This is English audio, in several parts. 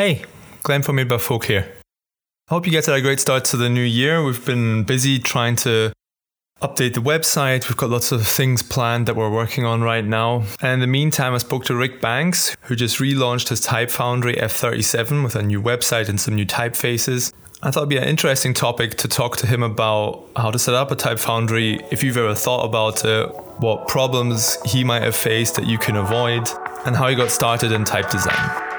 Hey, Glenn from by Folk here. I hope you guys had a great start to the new year. We've been busy trying to update the website. We've got lots of things planned that we're working on right now. And in the meantime, I spoke to Rick Banks, who just relaunched his Type Foundry F37 with a new website and some new typefaces. I thought it'd be an interesting topic to talk to him about how to set up a Type Foundry, if you've ever thought about it, what problems he might have faced that you can avoid, and how he got started in type design.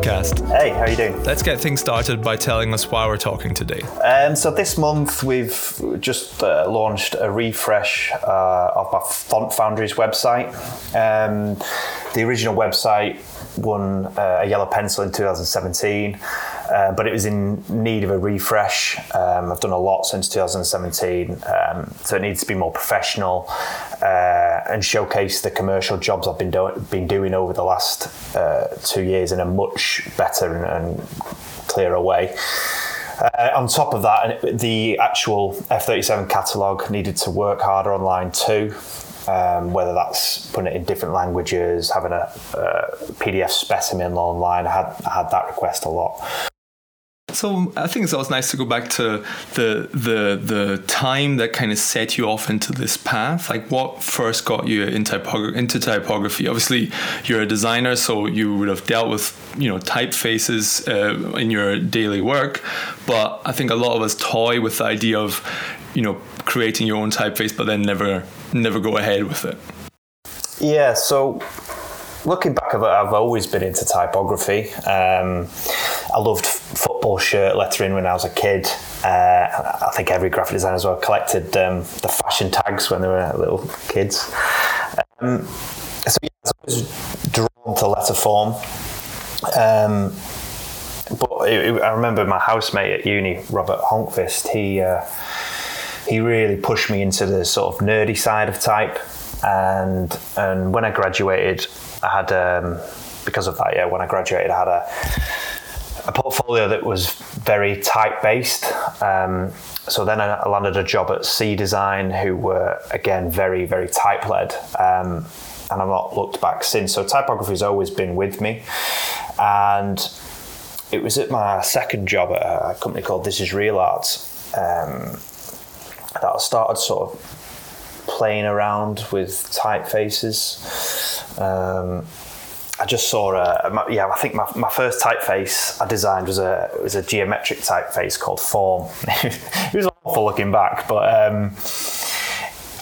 Podcast. Hey, how are you doing? Let's get things started by telling us why we're talking today. Um, so this month we've just uh, launched a refresh uh, of our Font Foundry's website. Um, the original website won uh, a yellow pencil in 2017. Uh, but it was in need of a refresh. Um, I've done a lot since 2017, um, so it needs to be more professional uh, and showcase the commercial jobs I've been, do- been doing over the last uh, two years in a much better and, and clearer way. Uh, on top of that, the actual F37 catalogue needed to work harder online too. Um, whether that's putting it in different languages, having a, a PDF specimen online, I had, I had that request a lot. So I think it's always nice to go back to the the the time that kind of set you off into this path. Like what first got you in typog- into typography? Obviously, you're a designer, so you would have dealt with you know typefaces uh, in your daily work. But I think a lot of us toy with the idea of you know creating your own typeface, but then never never go ahead with it. Yeah. So looking back, I've, always been into typography. Um, I loved football shirt lettering when I was a kid. Uh, I think every graphic designer as well collected um, the fashion tags when they were little kids. Um, so yeah, I was drawn to letter form. Um, but it, it, I remember my housemate at uni, Robert Honkvist, he uh, he really pushed me into the sort of nerdy side of type. And and when I graduated, I had um, because of that. Yeah, when I graduated, I had a a portfolio that was very type based. Um, so then I landed a job at SEA Design, who were again very very type led. Um, and I've not looked back since. So typography has always been with me, and it was at my second job at a company called This Is Real Art um, that I started sort of playing around with typefaces. Um, I just saw a, yeah I think my, my first typeface I designed was a was a geometric typeface called Form. it was awful looking back, but um,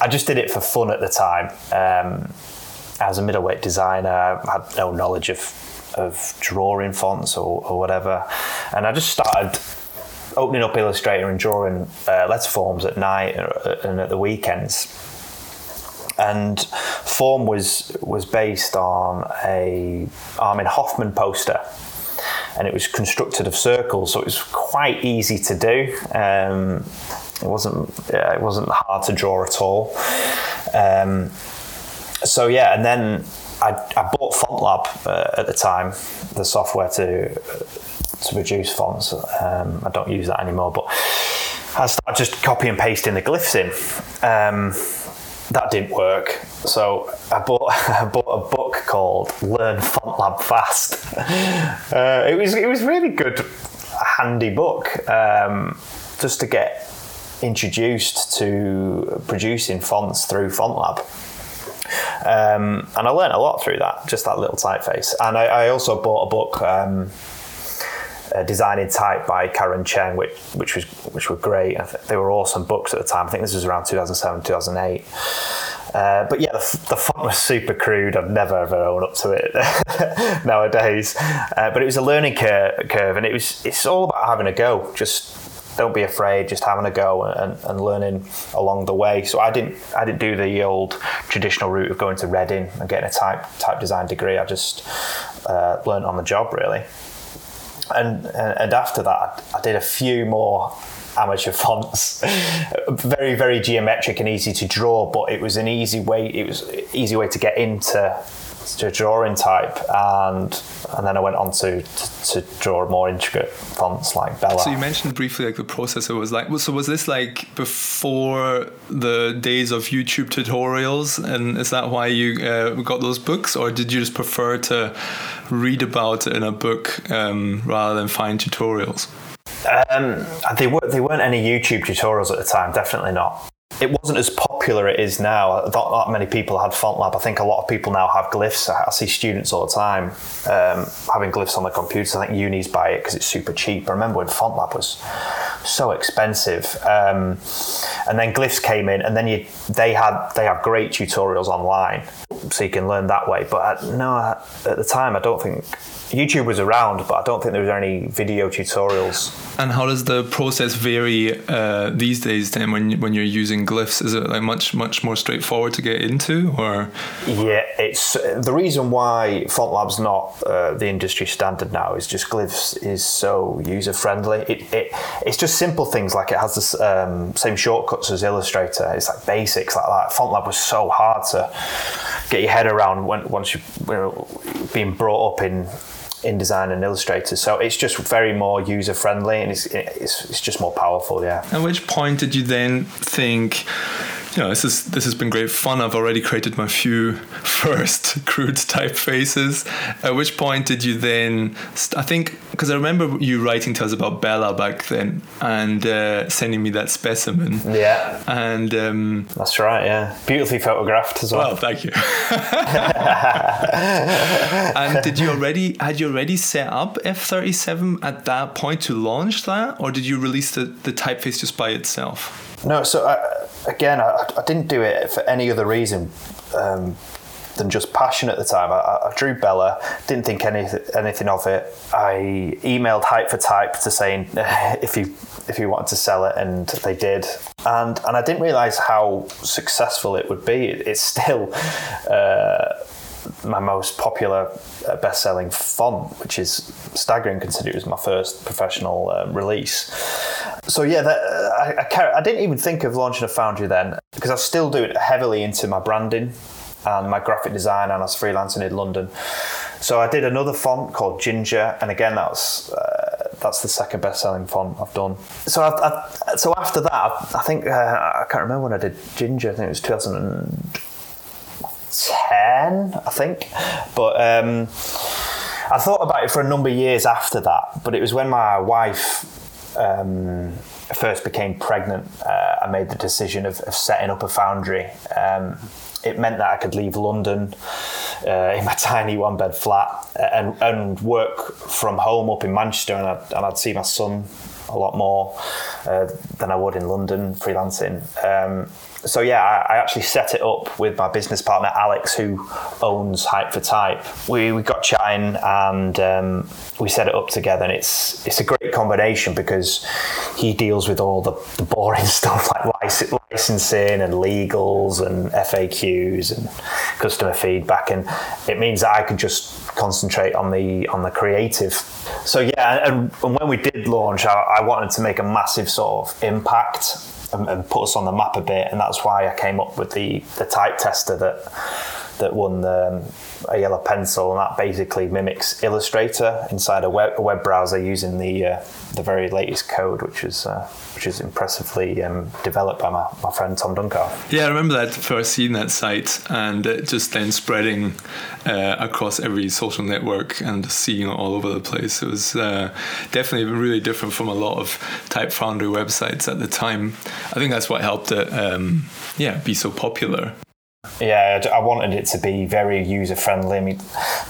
I just did it for fun at the time. Um, as a middleweight designer, I had no knowledge of of drawing fonts or, or whatever, and I just started opening up Illustrator and drawing uh, letter forms at night and at the weekends. And form was was based on a Armin Hofmann poster and it was constructed of circles so it was quite easy to do. Um, it wasn't yeah, it wasn't hard to draw at all. Um, so yeah and then I, I bought FontLab uh, at the time the software to to produce fonts um, I don't use that anymore but I started just copy and pasting the glyphs in um, that didn't work. So I bought I bought a book called Learn FontLab Fast. Uh, it was it was really good, handy book um, just to get introduced to producing fonts through FontLab. Um, and I learned a lot through that, just that little typeface. And I, I also bought a book. Um, uh, Designing Type by Karen Cheng, which which was which were great. they were awesome books at the time. I think this was around 2007, 2008. Uh, but yeah, the, the, font was super crude. I'd never ever own up to it nowadays. Uh, but it was a learning cur- curve, and it was it's all about having a go. Just don't be afraid. Just having a go and, and learning along the way. So I didn't I didn't do the old traditional route of going to Reading and getting a type type design degree. I just uh, learned on the job really and uh, and after that, I did a few more amateur fonts. very very geometric and easy to draw, but it was an easy way. It was easy way to get into to drawing type, and and then I went on to, to, to draw more intricate fonts like Bella. So you mentioned briefly like the process. It was like so was this like before the days of YouTube tutorials, and is that why you uh, got those books, or did you just prefer to read about it in a book um, rather than find tutorials? Um, they were they weren't any YouTube tutorials at the time. Definitely not. It wasn't as popular it is now. Not that many people had FontLab. I think a lot of people now have glyphs. I see students all the time um, having glyphs on their computers. I think unis buy it because it's super cheap. I remember when FontLab was so expensive, um, and then glyphs came in, and then you they had they have great tutorials online, so you can learn that way. But uh, no, at the time, I don't think YouTube was around, but I don't think there was any video tutorials. And how does the process vary uh, these days? Then, when when you're using glyphs, is it like much much more straightforward to get into, or? Yeah, it's the reason why FontLab's not uh, the industry standard now is just glyphs is so user friendly. It, it it's just simple things like it has the um, same shortcuts as Illustrator. It's like basics like that. FontLab was so hard to get your head around when, once you're being brought up in InDesign and Illustrator. So it's just very more user friendly and it's, it's, it's just more powerful. Yeah. At which point did you then think? Know, this is this has been great fun. I've already created my few first crude typefaces. At which point did you then? St- I think because I remember you writing to us about Bella back then and uh, sending me that specimen. Yeah, and um, that's right. Yeah, beautifully photographed as well. Well, thank you. and did you already had you already set up F thirty seven at that point to launch that, or did you release the, the typeface just by itself? No, so I, again, I, I, didn't do it for any other reason um, than just passion at the time. I, I, drew Bella, didn't think any, anything of it. I emailed Hype for Type to saying if you if you wanted to sell it, and they did. And and I didn't realize how successful it would be. It's still. Uh, my most popular uh, best-selling font, which is staggering considering it was my first professional um, release. So yeah, that, uh, I, I, I, didn't even think of launching a foundry then because I still doing heavily into my branding and my graphic design, and I was freelancing in London. So I did another font called Ginger, and again that's uh, that's the second best-selling font I've done. So I, I, so after that, I, think uh, I can't remember when I did Ginger. I think it was 2000. 10, I think. But um, I thought about it for a number of years after that. But it was when my wife um, first became pregnant, uh, I made the decision of, of setting up a foundry. Um, it meant that I could leave London uh, in my tiny one bed flat and, and work from home up in Manchester, and I'd, and I'd see my son a lot more uh, than I would in London freelancing. Um, so yeah, I, I, actually set it up with my business partner Alex, who owns Hype for Type. We, we got chatting and um, we set it up together, and it's it's a great combination because he deals with all the, the boring stuff like licensing and legals and FAQs and customer feedback, and it means that I can just concentrate on the on the creative. So yeah, and, and when we did launch, I, I wanted to make a massive sort of impact and, and, put us on the map a bit, and that's why I came up with the the type tester that that won the, um, a yellow pencil, and that basically mimics Illustrator inside a web, a web browser using the uh, the very latest code, which is uh, which is impressively um, developed by my, my friend Tom Duncalf. Yeah, I remember that first seeing that site and it just then spreading uh, across every social network and seeing it all over the place. It was uh, definitely really different from a lot of Type Foundry websites at the time. I think that's what helped it, um, yeah, be so popular. Yeah, I wanted it to be very user friendly. I mean,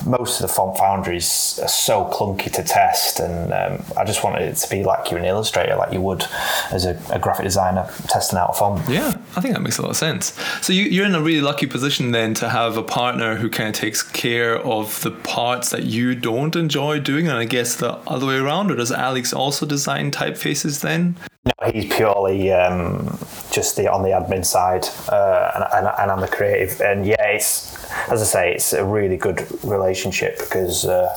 most of the font foundries are so clunky to test, and um, I just wanted it to be like you're an illustrator, like you would as a, a, graphic designer testing out a font. Yeah, I think that makes a lot of sense. So you, are in a really lucky position then to have a partner who kind of takes care of the parts that you don't enjoy doing, and I guess the other way around. Or does Alex also design typefaces then? No, he's purely um, just the on the admin side, uh, and, and, and, I'm the creative. And yeah, it's as I say, it's a really good relationship because uh,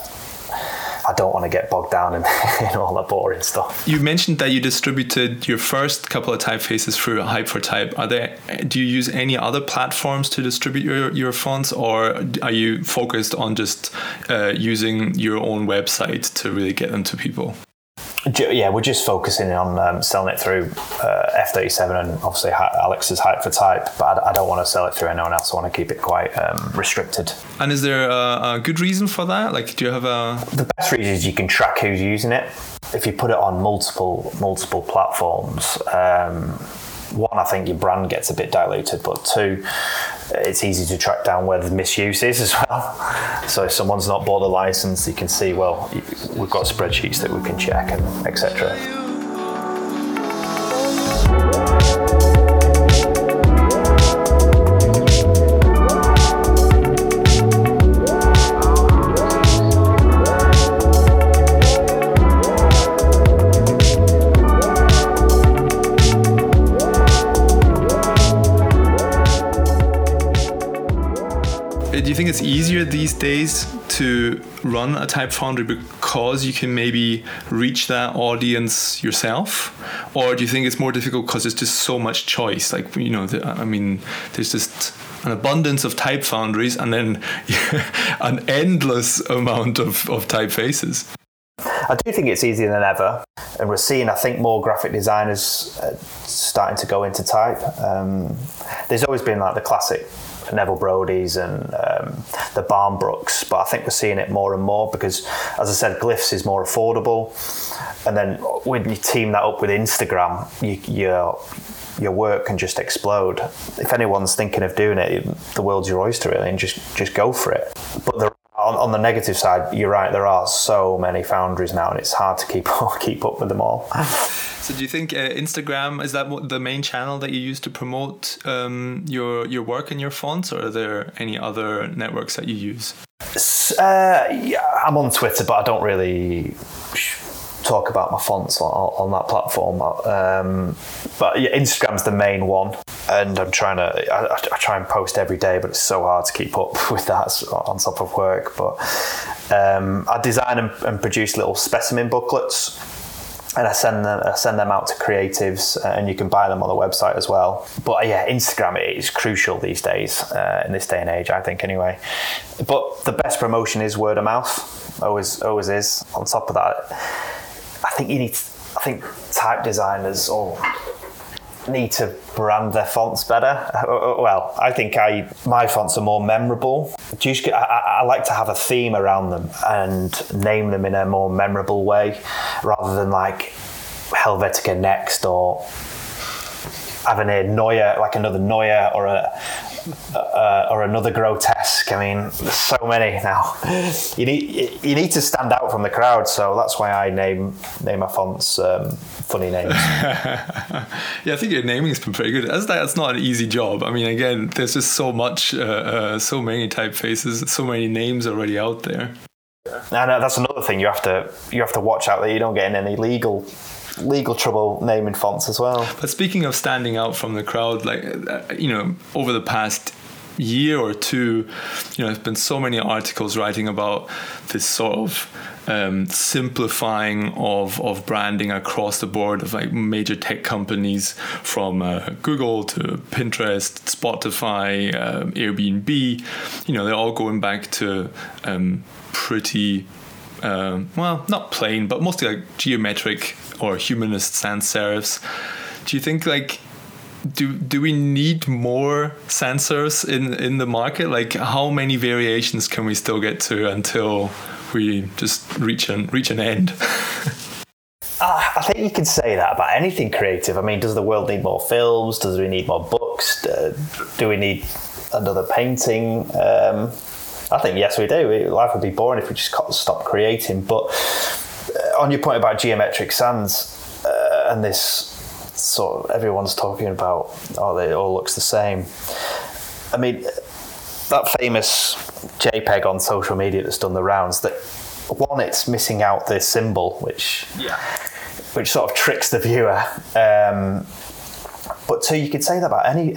I don't want to get bogged down in, in all that boring stuff. You mentioned that you distributed your first couple of typefaces through Hype for Type. Are there? Do you use any other platforms to distribute your, your fonts, or are you focused on just uh, using your own website to really get them to people? Yeah, we're just focusing on um, selling it through uh, F37 and obviously Alex's hype for type, but I, I, don't want to sell it through anyone else. I want to keep it quite um, restricted. And is there a, a, good reason for that? Like, do you have a. The best reason is you can track who's using it. If you put it on multiple multiple platforms, um, one, I think your brand gets a bit diluted, but two, it's easy to track down where the misuse is as well. So if someone's not bought a license, you can see, well, we've got spreadsheets that we can check and etc. easier these days to run a type foundry because you can maybe reach that audience yourself? Or do you think it's more difficult because there's just so much choice? Like you know the, i mean there's just an abundance of type foundries and then an endless amount of, of typefaces. I do think it's easier than ever, and we're seeing, I think, more graphic designers uh, starting to go into type. Um, there's always been like the classic Neville Brody's and um, the Barnbrooks, but I think we're seeing it more and more because, as I said, Glyphs is more affordable, and then when you team that up with Instagram, you, your your work can just explode. If anyone's thinking of doing it, the world's your oyster, really, and just just go for it. But there, on, on the negative side, you're right. There are so many foundries now, and it's hard to keep keep up with them all. So do you think uh, Instagram is that the main channel that you use to promote um, your your work and your fonts, or are there any other networks that you use? Uh, yeah, I'm on Twitter, but I don't really talk about my fonts on, on that platform. Um, but yeah, Instagram's the main one, and I'm trying to. I, I, try and post every day, but it's so hard to keep up with that on top of work. But um, I design and, and produce little specimen booklets and I send them I send them out to creatives, uh, and you can buy them on the website as well. But uh, yeah, Instagram is crucial these days uh, in this day and age, I think. Anyway, but the best promotion is word of mouth. Always, always is. On top of that, I think you need. I think type designers or need to brand their fonts better. Uh, well, I think I my fonts are more memorable. I, I, like to have a theme around them and name them in a more memorable way, rather than like Helvetica Next or having a Neue, like another Neue or a uh, or another grotesque. I mean, there's so many now. You need you need to stand out from the crowd, so that's why I name name my fonts um, funny names. yeah, I think your naming has been pretty good. As that's not an easy job. I mean, again, there's just so much, uh, uh, so many typefaces, so many names already out there. And that's another thing you have to you have to watch out that you don't get in any legal legal trouble naming fonts as well. But speaking of standing out from the crowd, like uh, you know, over the past year or two, you know, there's been so many articles writing about this sort of um, simplifying of, of branding across the board of like major tech companies from uh, Google to Pinterest, Spotify, um, Airbnb. You know, they're all going back to um, pretty um, well, not plain, but mostly like geometric or humanist sans serifs. Do you think like do do we need more sans serifs in in the market? Like how many variations can we still get to until we just reach an reach an end? uh, I think you can say that about anything creative. I mean, does the world need more films? Does we need more books? Uh, do we need another painting? Um, I think yes, we do. Life would be boring if we just stopped creating. But uh, on your point about geometric sans uh, and this sort of everyone's talking about, oh, it all looks the same. I mean, that famous JPEG on social media that's done the rounds. That one, it's missing out the symbol, which yeah. which sort of tricks the viewer. Um, but two, you could say that about any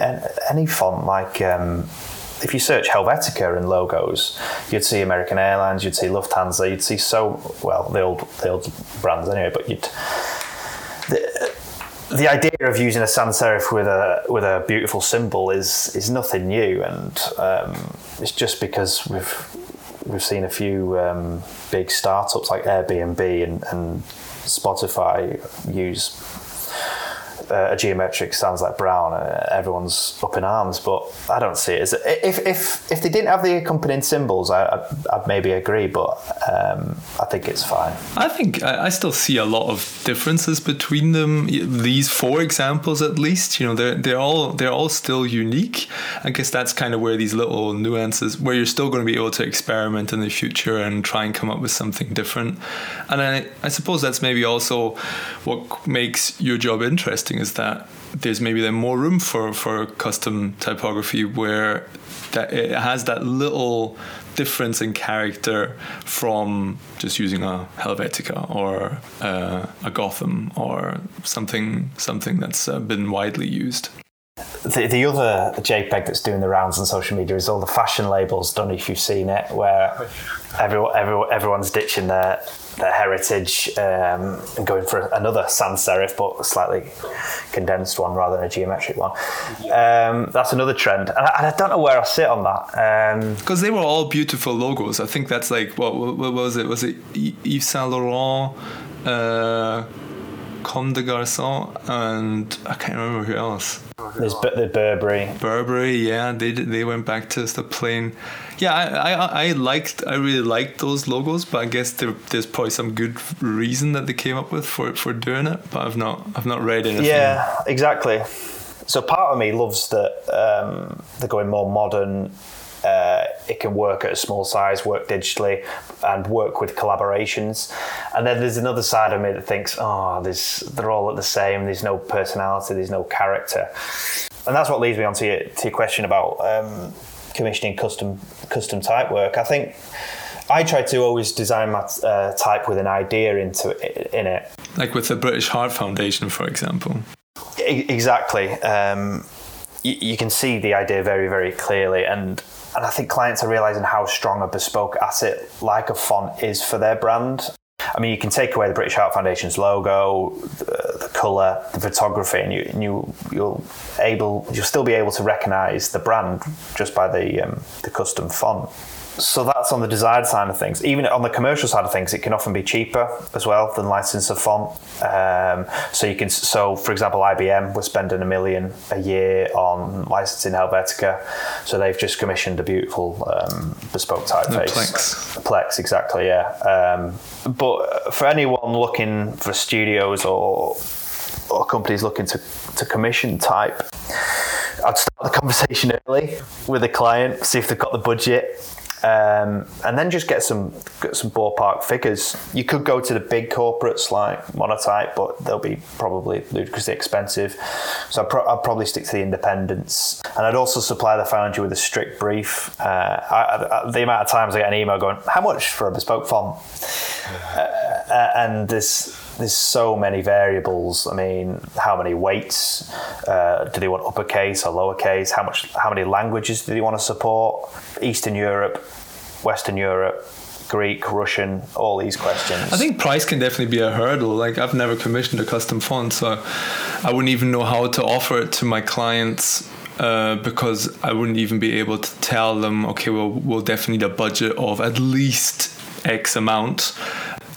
any font like. Um, if you search Helvetica and logos, you'd see American Airlines, you'd see Lufthansa, you'd see so well the old the old brands anyway, but you'd the, the idea of using a sans serif with a with a beautiful symbol is is nothing new, and um, it's just because we've we've seen a few um, big startups like Airbnb and, and Spotify use uh, a geometric sans like brown, uh, everyone's up in arms. But I don't see it as if if if they didn't have the accompanying symbols, I, I'd maybe agree. But um, I think it's fine. I think I still see a lot of differences between them. These four examples, at least, you know, they're they're all they're all still unique. I guess that's kind of where these little nuances, where you're still going to be able to experiment in the future and try and come up with something different. And I I suppose that's maybe also what makes your job interesting is that there's maybe then more room for for custom typography where that it has that little difference in character from just using a Helvetica or uh, a Gotham or something something that's uh, been widely used. The, the other JPEG that's doing the rounds on social media is all the fashion labels. Don't know if you've seen it, where everyone, everyone everyone's ditching their their heritage um, and going for another sans serif, but a slightly condensed one rather than a geometric one. Um, that's another trend, and I, I, don't know where I sit on that. Because um, they were all beautiful logos. I think that's like what, what was it? Was it Yves Saint Laurent? Uh, Comme des Garçons, and I can't remember who else. There's the Burberry. Burberry, yeah, they they went back to the plain. Yeah, I, I I liked I really liked those logos, but I guess there, there's probably some good reason that they came up with for for doing it. But I've not I've not read anything. Yeah, exactly. So part of me loves that um, they're going more modern uh, it can work at a small size, work digitally, and work with collaborations. And then there's another side of me that thinks, oh, there's, they're all the same. There's no personality. There's no character. And that's what leads me on to your, to your question about um, commissioning custom custom type work. I think I try to always design my uh, type with an idea into it, in it. Like with the British Heart Foundation, for example. exactly. Um, you can see the idea very, very clearly, and and I think clients are realizing how strong a bespoke asset like a font is for their brand. I mean, you can take away the British Heart Foundation's logo, the, the color, the photography, and you, and you you'll able you'll still be able to recognize the brand just by the um, the custom font so that's on the design side of things. Even on the commercial side of things, it can often be cheaper as well than license a font. Um, so you can, so for example, IBM was spending a million a year on licensing Helvetica, so they've just commissioned a beautiful um, bespoke typeface. Plex. Plex, exactly, yeah. Um, but for anyone looking for studios or or companies looking to, to commission type, I'd start the conversation early with the client, see if they've got the budget, um, and then just get some get some ballpark figures. You could go to the big corporates like Monotype, but they'll be probably ludicrously expensive. So I'd, pro- I'd, probably stick to the independents, and I'd also supply the foundry with a strict brief. Uh, I, I, the amount of times I get an email going, "How much for a bespoke font?" Uh, uh, and this there's so many variables. I mean, how many weights? Uh, do they want uppercase or lowercase? How much? How many languages do they want to support? Eastern Europe, Western Europe, Greek, Russian, all these questions. I think price can definitely be a hurdle. Like I've never commissioned a custom font, so I wouldn't even know how to offer it to my clients. Uh, because I wouldn't even be able to tell them, okay, well, we'll definitely need a budget of at least X amount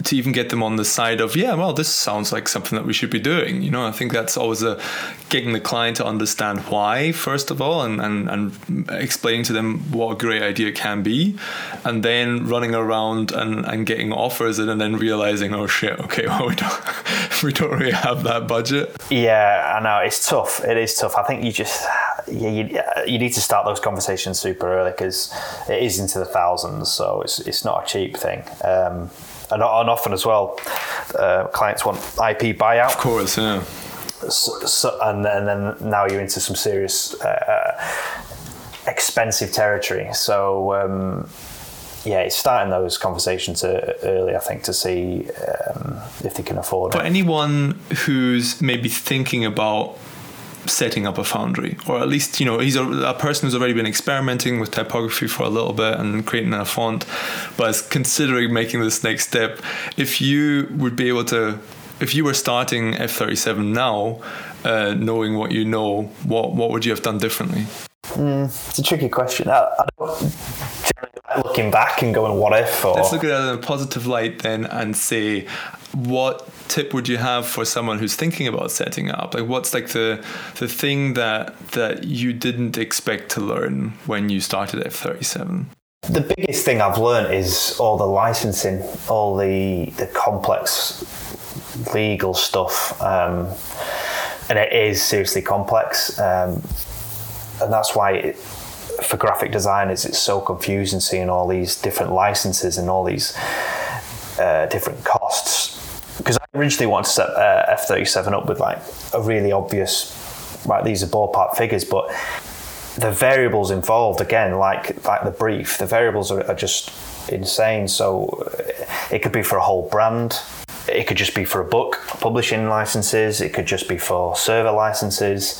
to even get them on the side of yeah well this sounds like something that we should be doing you know? I think that's always a getting the client to understand why first of all and, and, and explaining to them what a great idea can be and then running around and, and getting offers and then realizing oh shit okay well we don't we don't really have that budget. Yeah i know. It's tough. It is tough. I think you just you, you, you need to start those conversations super early because it is into the thousands so it's, it's not a cheap thing. Um, and, and often as well, uh, clients want IP buyout. Of course, yeah. So, so, and, and then now you're into some serious uh, uh, expensive territory. So um, yeah, it's starting those conversations early, I think, to see um, if they can afford For it. anyone who's maybe thinking about setting up a foundry, or at least you know he's a, a, person who's already been experimenting with typography for a little bit and creating a font, but is considering making this next step. If you would be able to, if you were starting F thirty seven now, uh, knowing what you know, what what would you have done differently? Mm, it's a tricky question. I, I don't looking back and going, "What if?" Or... Let's look at it in a positive light then, and say, what tip would you have for someone who's thinking about setting up? Like, what's like the the thing that that you didn't expect to learn when you started F thirty seven? The biggest thing I've learned is all the licensing, all the the complex legal stuff. Um, and it is seriously complex. Um, and that's why it, for graphic designers it's so confusing seeing all these different licenses and all these uh, different. Because I originally wanted to set uh, F37 up with like a really obvious, right, these are ballpark figures, but the variables involved, again, like like the brief, the variables are, are just insane. So it could be for a whole brand it could just be for a book, publishing licenses. It could just be for server licenses.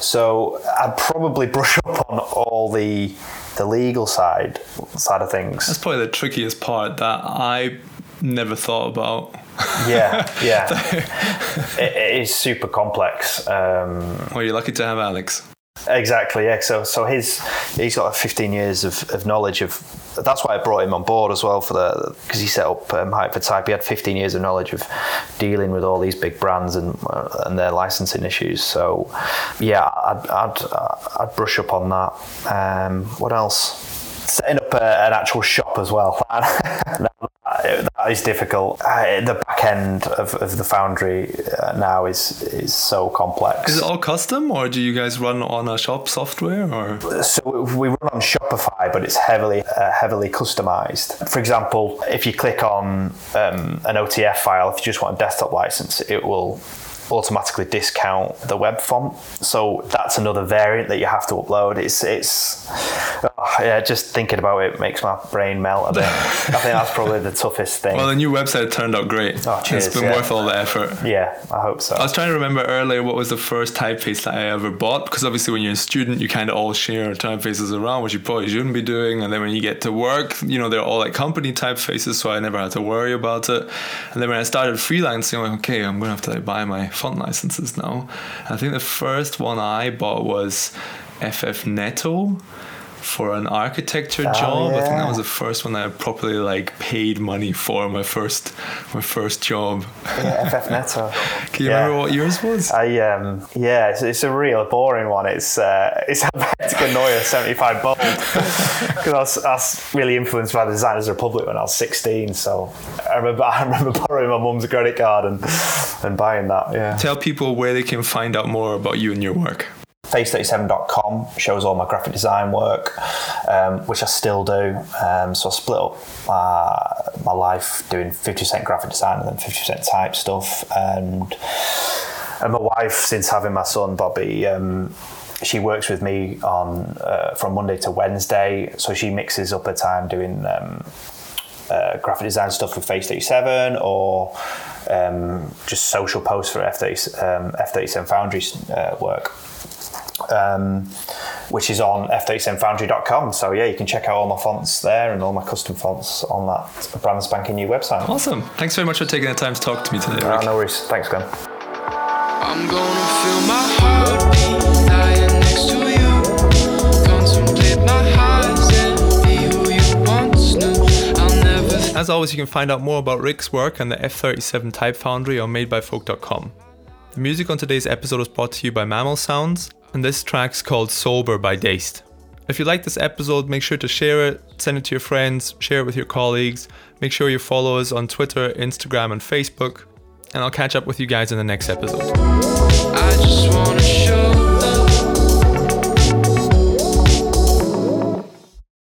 So I'd probably brush up on all the the legal side side of things. That's probably the trickiest part that I never thought about. Yeah, yeah, it, it is super complex. Um, well, you're lucky to have Alex. Exactly, yeah. So, so his he's got 15 years of, of knowledge of. That's why I brought him on board as well for the because he set up um, Hype for Type. He had 15 years of knowledge of dealing with all these big brands and uh, and their licensing issues. So, yeah, I'd I'd, I'd brush up on that. Um, what else? Setting up a, an actual shop as well. that is difficult. Uh, the back end of, of the foundry uh, now is is so complex. Is it all custom, or do you guys run on a shop software? Or so we run on Shopify, but it's heavily uh, heavily customized. For example, if you click on um, an OTF file, if you just want a desktop license, it will automatically discount the web font. So that's another variant that you have to upload. It's it's oh, yeah, just thinking about it makes my brain melt a bit. I think that's probably the toughest thing. Well, the new website turned out great. Oh, cheers, it's been yeah. worth all the effort. Yeah, I hope so. I was trying to remember earlier what was the first typeface that I ever bought because obviously when you're a student, you kind of all share typefaces around, which you probably shouldn't be doing. And then when you get to work, you know they're all like company typefaces, so I never had to worry about it. And then when I started freelancing, I'm like, okay, I'm gonna have to like, buy my font licenses now. I think the first one I bought was FF Netto for an architecture oh, job. Yeah. I think that was the first one that I properly like paid money for my first my first job. Yeah, FF Netto. Can you yeah. remember what yours was? I um yeah, it's, it's a real boring one. It's uh, it's Helvetica Neue 75 bold because I was, I was really influenced by the Designers Republic when I was 16. So I remember I remember borrowing my mum's credit card and and buying that. Yeah. Tell people where they can find out more about you and your work face37.com shows all my graphic design work, um, which I still do. Um, so I split up my life doing 50% graphic design and then 50% type stuff. And, and my wife, since having my son Bobby, um, she works with me on uh, from Monday to Wednesday. So she mixes up her time doing um, uh, graphic design stuff for Face 37 or um, just social posts for F30, um, F37 Foundry's uh, work um, which is on f37foundry.com. So yeah, you can check out all my fonts there and all my custom fonts on that brand spanking new website. Awesome. Thanks very much for taking the time to talk to me today. No, no worries. Thanks, Glenn. I'm gonna feel my heartbeat lying next to you. Contemplate my highs and be who you once knew. As always, you can find out more about Rick's work and the F37 Type Foundry on madebyfolk.com. The music on today's episode is brought to you by Mammal Sounds, and this track's called Sober by Dazed. If you like this episode, make sure to share it, send it to your friends, share it with your colleagues. Make sure you follow us on Twitter, Instagram, and Facebook. And I'll catch up with you guys in the next episode.